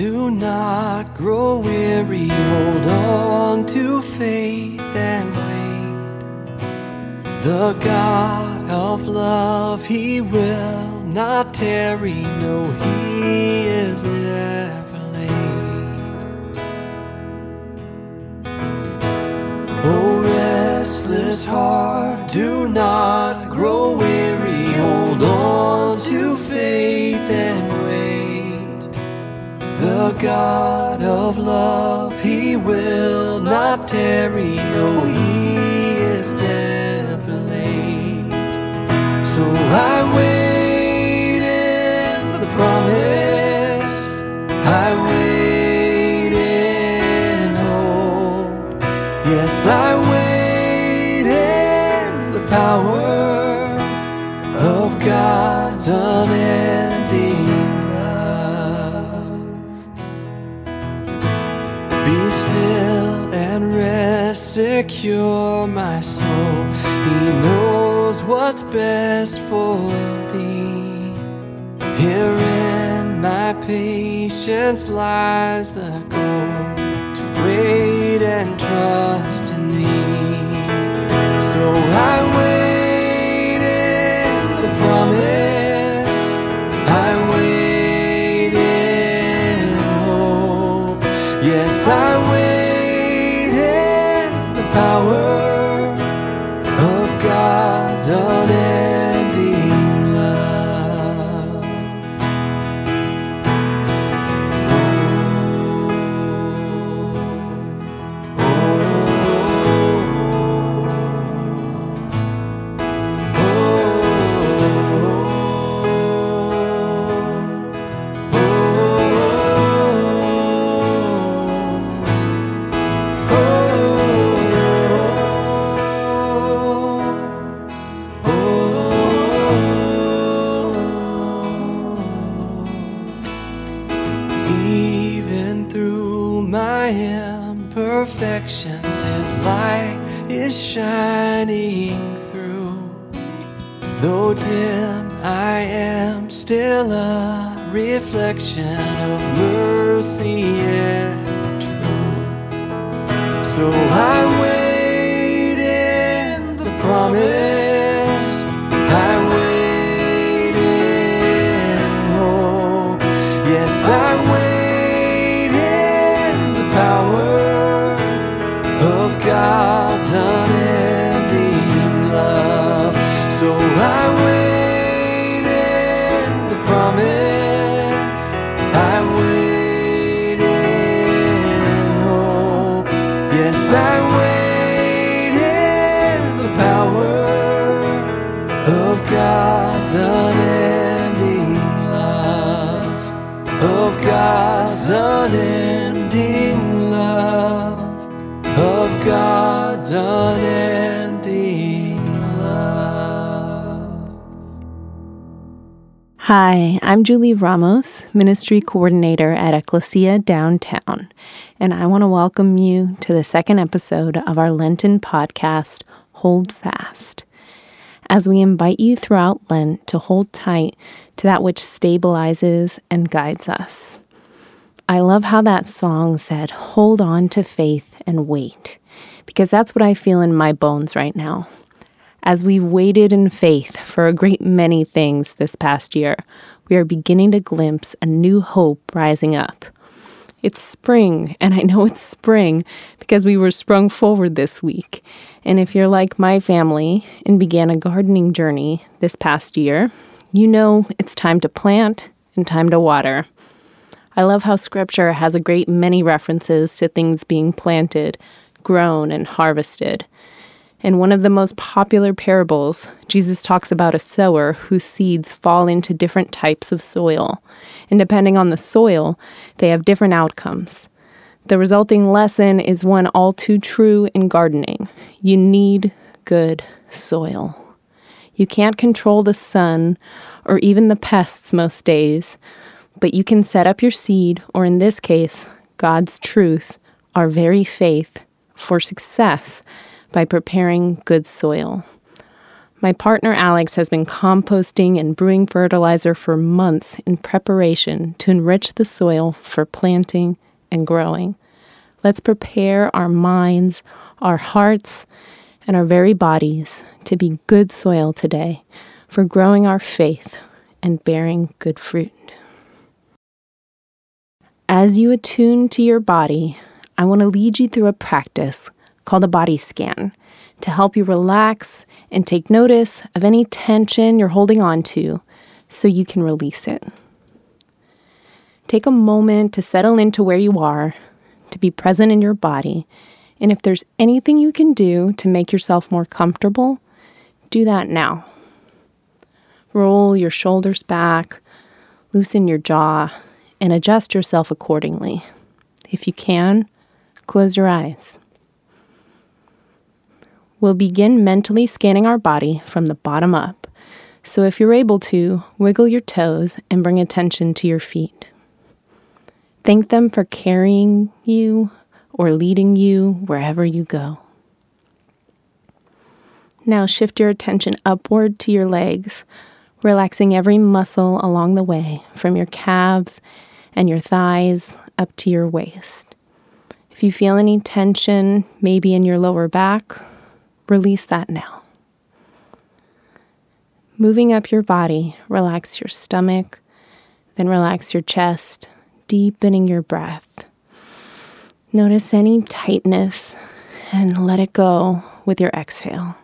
do not grow weary. Hold on to faith and wait. The God of love, He will not tarry. No, He is never late. Oh, restless heart, do not grow weary. Hold on The God of love, He will not tarry. No, He is never patience lies the goal to wait and trust in thee. So I wait in the promise. I wait in hope. Yes, I wait in the power is shining through. Though dim, I am still a reflection of mercy and truth. So I wait in the promise. Unending love. Of God's unending love. Hi, I'm Julie Ramos, Ministry Coordinator at Ecclesia Downtown, and I want to welcome you to the second episode of our Lenten podcast, Hold Fast. As we invite you throughout Lent to hold tight to that which stabilizes and guides us. I love how that song said, Hold on to faith and wait, because that's what I feel in my bones right now. As we've waited in faith for a great many things this past year, we are beginning to glimpse a new hope rising up. It's spring, and I know it's spring because we were sprung forward this week. And if you're like my family and began a gardening journey this past year, you know it's time to plant and time to water. I love how scripture has a great many references to things being planted, grown, and harvested. In one of the most popular parables, Jesus talks about a sower whose seeds fall into different types of soil. And depending on the soil, they have different outcomes. The resulting lesson is one all too true in gardening. You need good soil. You can't control the sun or even the pests most days, but you can set up your seed, or in this case, God's truth, our very faith, for success by preparing good soil. My partner Alex has been composting and brewing fertilizer for months in preparation to enrich the soil for planting and growing. Let's prepare our minds, our hearts, and our very bodies to be good soil today for growing our faith and bearing good fruit. As you attune to your body, I want to lead you through a practice called a body scan to help you relax and take notice of any tension you're holding on to so you can release it. Take a moment to settle into where you are, to be present in your body, and if there's anything you can do to make yourself more comfortable, do that now. Roll your shoulders back, loosen your jaw, and adjust yourself accordingly. If you can, close your eyes. We'll begin mentally scanning our body from the bottom up. So, if you're able to, wiggle your toes and bring attention to your feet. Thank them for carrying you or leading you wherever you go. Now shift your attention upward to your legs, relaxing every muscle along the way, from your calves and your thighs up to your waist. If you feel any tension, maybe in your lower back, release that now. Moving up your body, relax your stomach, then relax your chest, deepening your breath. Notice any tightness and let it go with your exhale.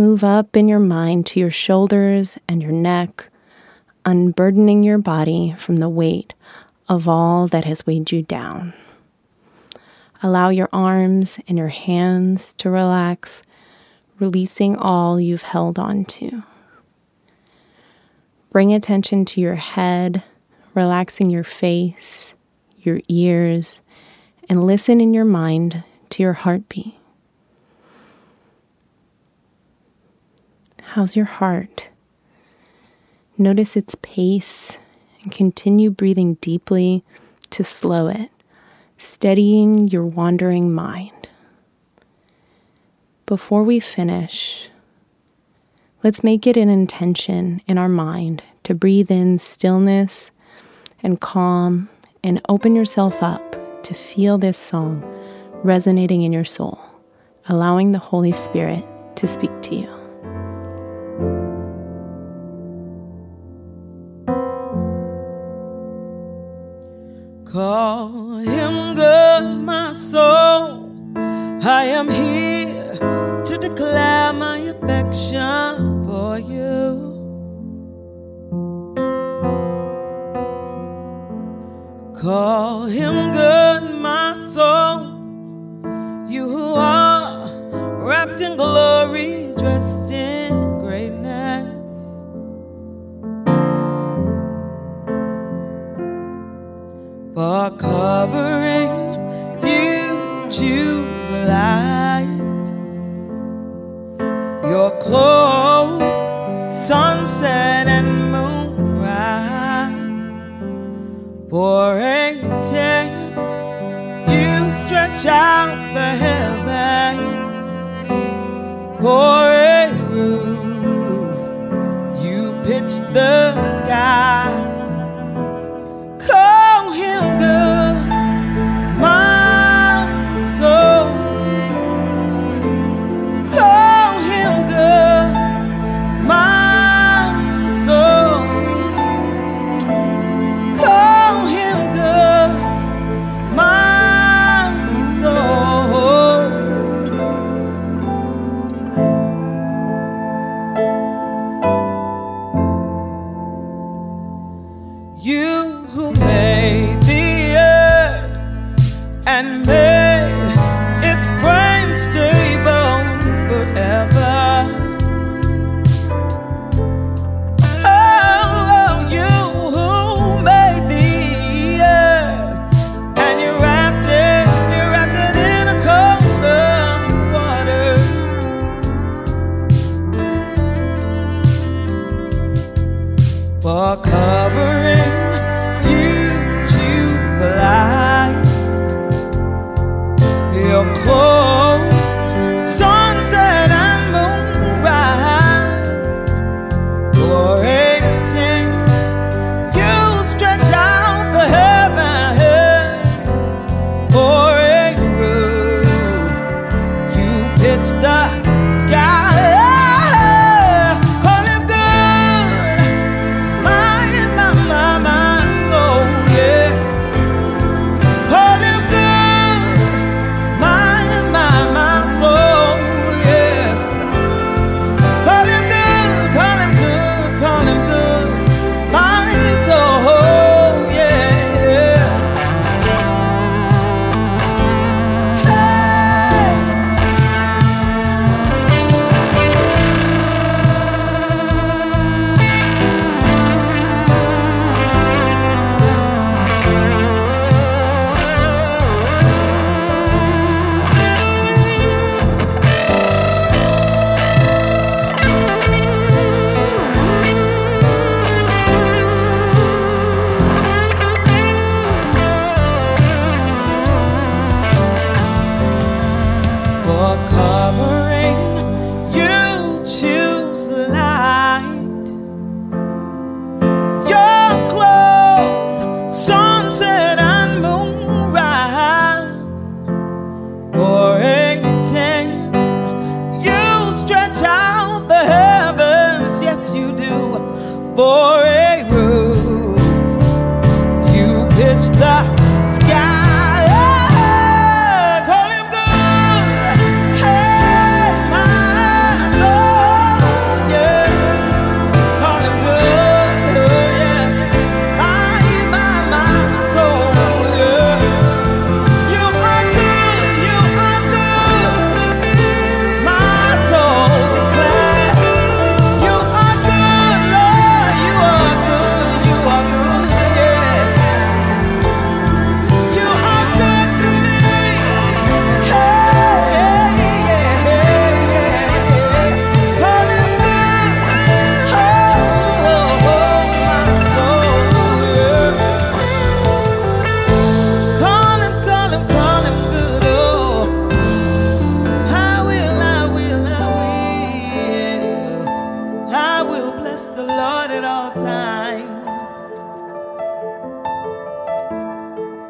Move up in your mind to your shoulders and your neck, unburdening your body from the weight of all that has weighed you down. Allow your arms and your hands to relax, releasing all you've held on to. Bring attention to your head, relaxing your face, your ears, and listen in your mind to your heartbeat. How's your heart? Notice its pace and continue breathing deeply to slow it, steadying your wandering mind. Before we finish, let's make it an intention in our mind to breathe in stillness and calm and open yourself up to feel this song resonating in your soul, allowing the Holy Spirit to speak to you. Call him good, my soul. I am here to declare my affection for you. Call him For covering, you choose the light. Your clothes, sunset and moonrise. For a tent, you stretch out the heavens. For a roof, you pitch the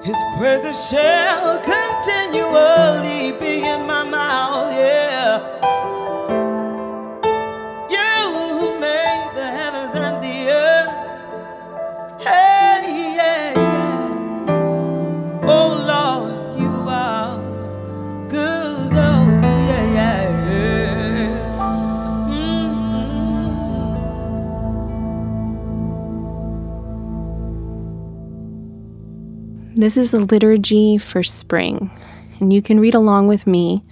His presence shall continually be in my This is a liturgy for spring, and you can read along with me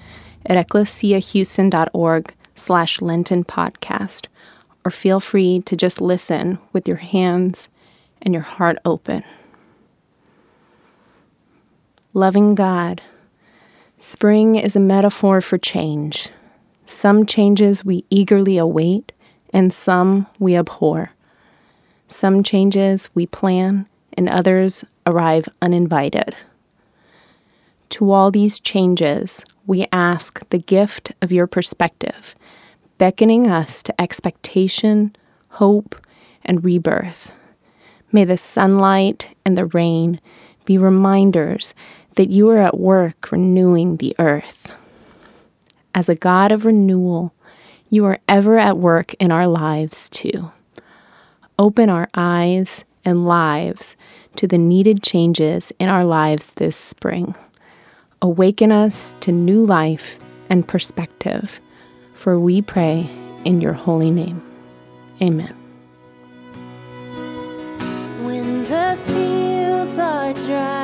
at ecclesiahouston.org slash Lenten podcast, or feel free to just listen with your hands and your heart open. Loving God, spring is a metaphor for change. Some changes we eagerly await, and some we abhor. Some changes we plan, and others arrive uninvited. To all these changes, we ask the gift of your perspective, beckoning us to expectation, hope, and rebirth. May the sunlight and the rain be reminders that you are at work renewing the earth. As a God of renewal, you are ever at work in our lives too. Open our eyes and lives to the needed changes in our lives this spring. Awaken us to new life and perspective, for we pray in your holy name. Amen. When the fields are dry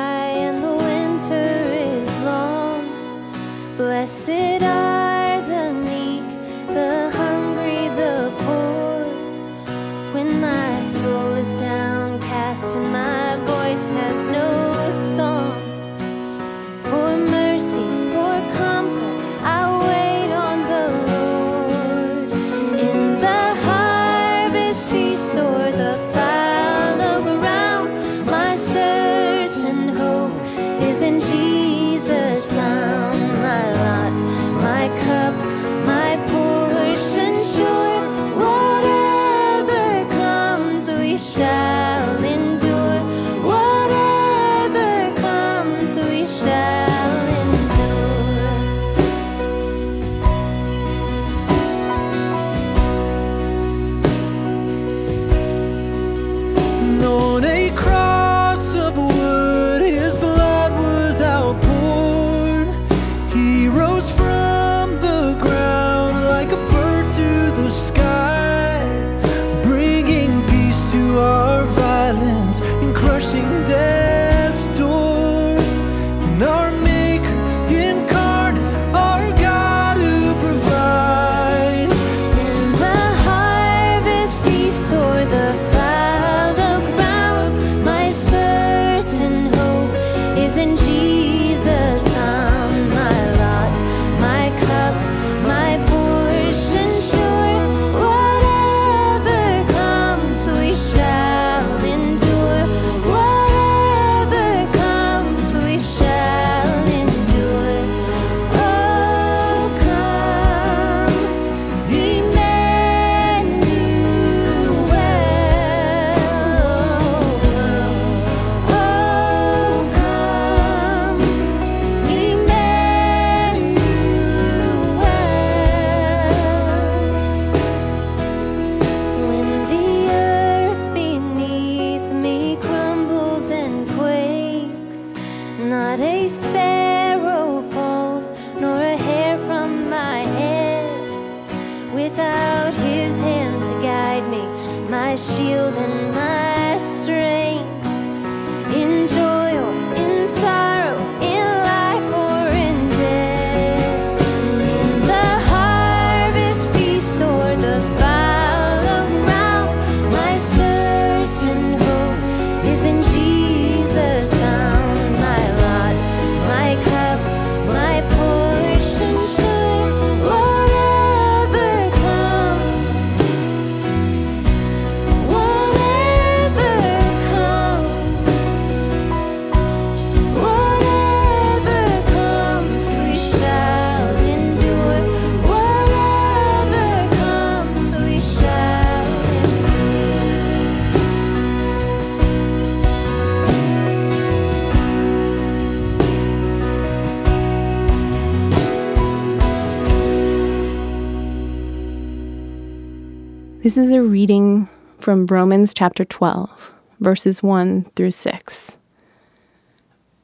This is a reading from Romans chapter 12, verses 1 through 6.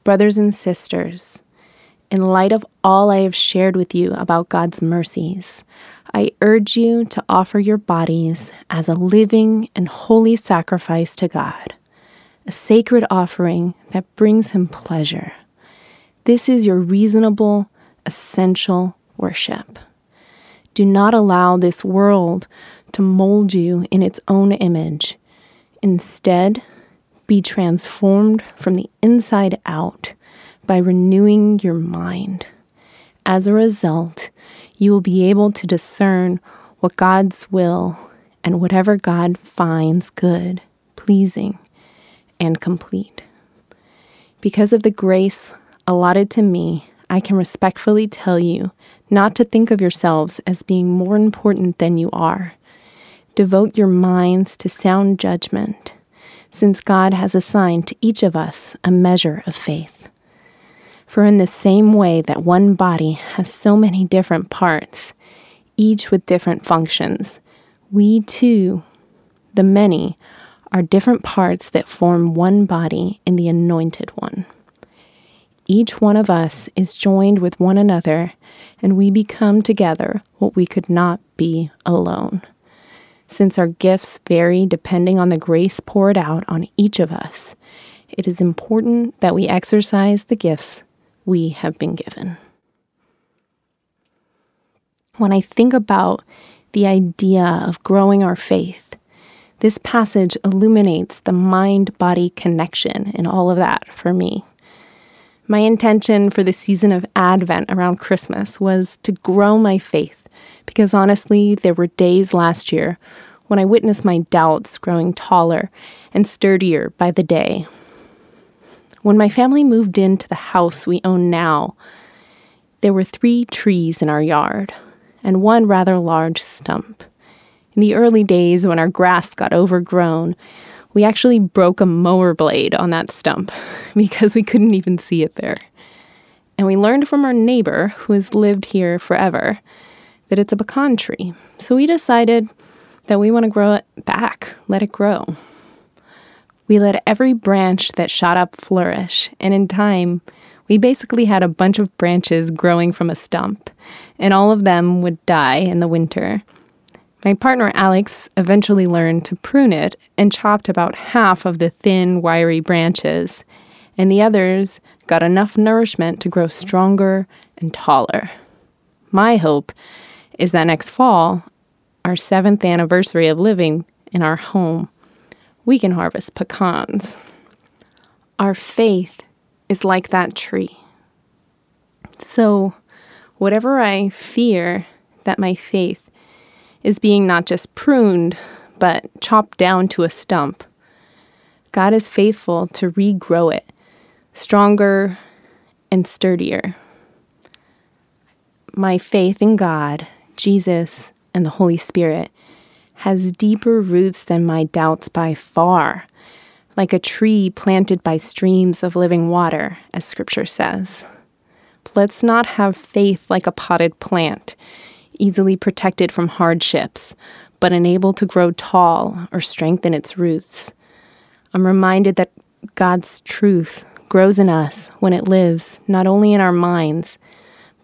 Brothers and sisters, in light of all I have shared with you about God's mercies, I urge you to offer your bodies as a living and holy sacrifice to God, a sacred offering that brings Him pleasure. This is your reasonable, essential worship. Do not allow this world to mold you in its own image. Instead, be transformed from the inside out by renewing your mind. As a result, you will be able to discern what God's will and whatever God finds good, pleasing, and complete. Because of the grace allotted to me, I can respectfully tell you not to think of yourselves as being more important than you are. Devote your minds to sound judgment, since God has assigned to each of us a measure of faith. For in the same way that one body has so many different parts, each with different functions, we too, the many, are different parts that form one body in the Anointed One. Each one of us is joined with one another, and we become together what we could not be alone. Since our gifts vary depending on the grace poured out on each of us, it is important that we exercise the gifts we have been given. When I think about the idea of growing our faith, this passage illuminates the mind body connection and all of that for me. My intention for the season of Advent around Christmas was to grow my faith because honestly, there were days last year when I witnessed my doubts growing taller and sturdier by the day. When my family moved into the house we own now, there were three trees in our yard and one rather large stump. In the early days when our grass got overgrown, we actually broke a mower blade on that stump because we couldn't even see it there. And we learned from our neighbor, who has lived here forever, that it's a pecan tree. So we decided that we want to grow it back, let it grow. We let every branch that shot up flourish, and in time, we basically had a bunch of branches growing from a stump, and all of them would die in the winter. My partner Alex eventually learned to prune it and chopped about half of the thin, wiry branches, and the others got enough nourishment to grow stronger and taller. My hope is that next fall, our seventh anniversary of living in our home, we can harvest pecans. Our faith is like that tree. So, whatever I fear that my faith is being not just pruned, but chopped down to a stump, God is faithful to regrow it stronger and sturdier. My faith in God, Jesus, and the Holy Spirit has deeper roots than my doubts by far, like a tree planted by streams of living water, as Scripture says. Let's not have faith like a potted plant, easily protected from hardships, but unable to grow tall or strengthen its roots. I'm reminded that God's truth grows in us when it lives not only in our minds,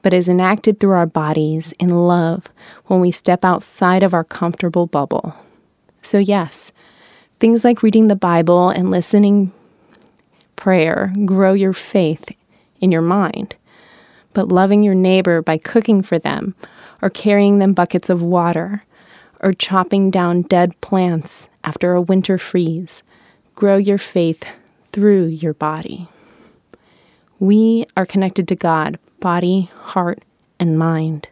but is enacted through our bodies in love when we step outside of our comfortable bubble. So, yes, Things like reading the Bible and listening prayer grow your faith in your mind. But loving your neighbor by cooking for them, or carrying them buckets of water, or chopping down dead plants after a winter freeze, grow your faith through your body. We are connected to God, body, heart, and mind.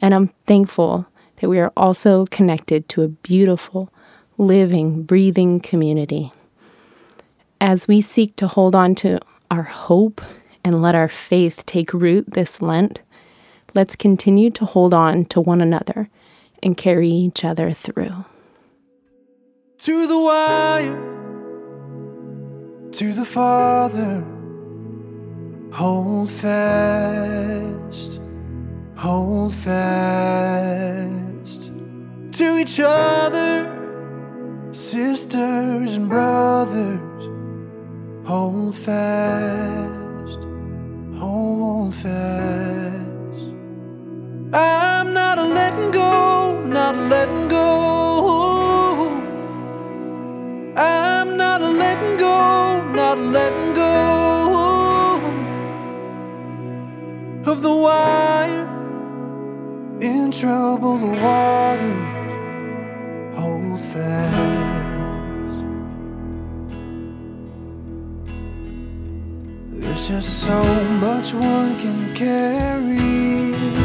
And I'm thankful that we are also connected to a beautiful, living, breathing community. As we seek to hold on to our hope and let our faith take root this Lent, let's continue to hold on to one another and carry each other through. to the wire, to the Father. Hold fast, hold fast to each other, sisters and brothers. Hold fast, hold fast. I'm not a letting go, not a letting the wire in troubled waters. Hold fast. There's just so much one can carry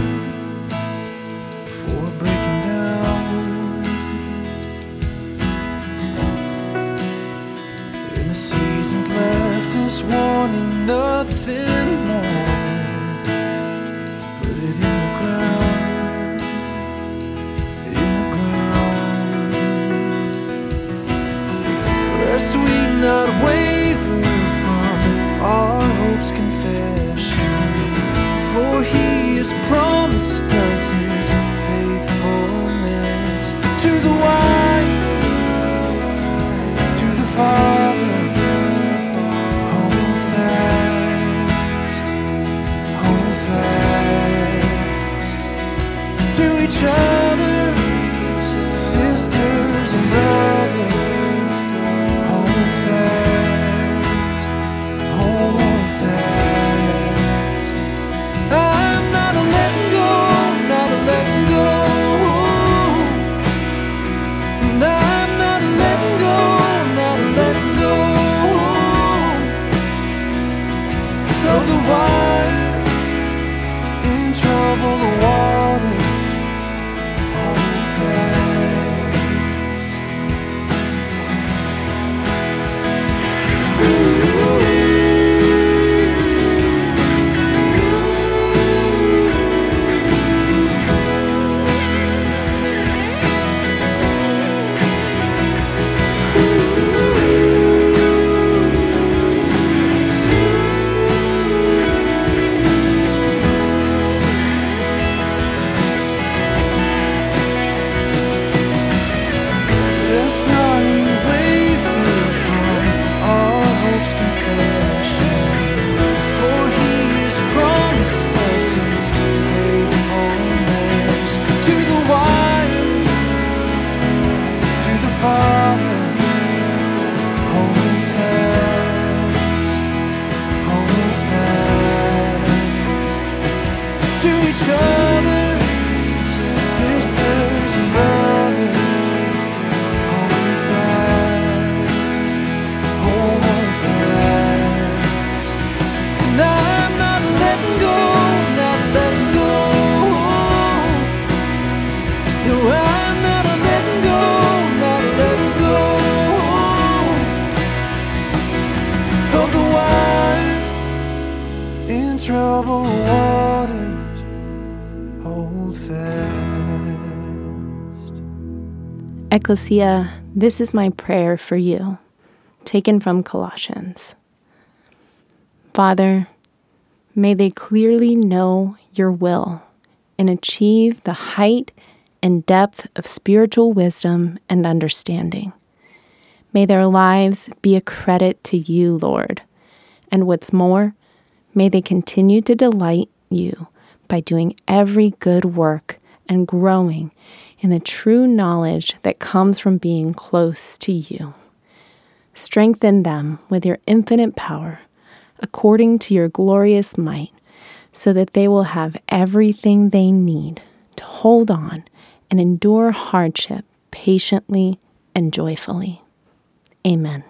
Ecclesia, this is my prayer for you, taken from Colossians. Father, may they clearly know your will and achieve the height and depth of spiritual wisdom and understanding. May their lives be a credit to you, Lord. And what's more, may they continue to delight you by doing every good work and growing in the true knowledge that comes from being close to you. Strengthen them with your infinite power, according to your glorious might, so that they will have everything they need to hold on and endure hardship patiently and joyfully. Amen.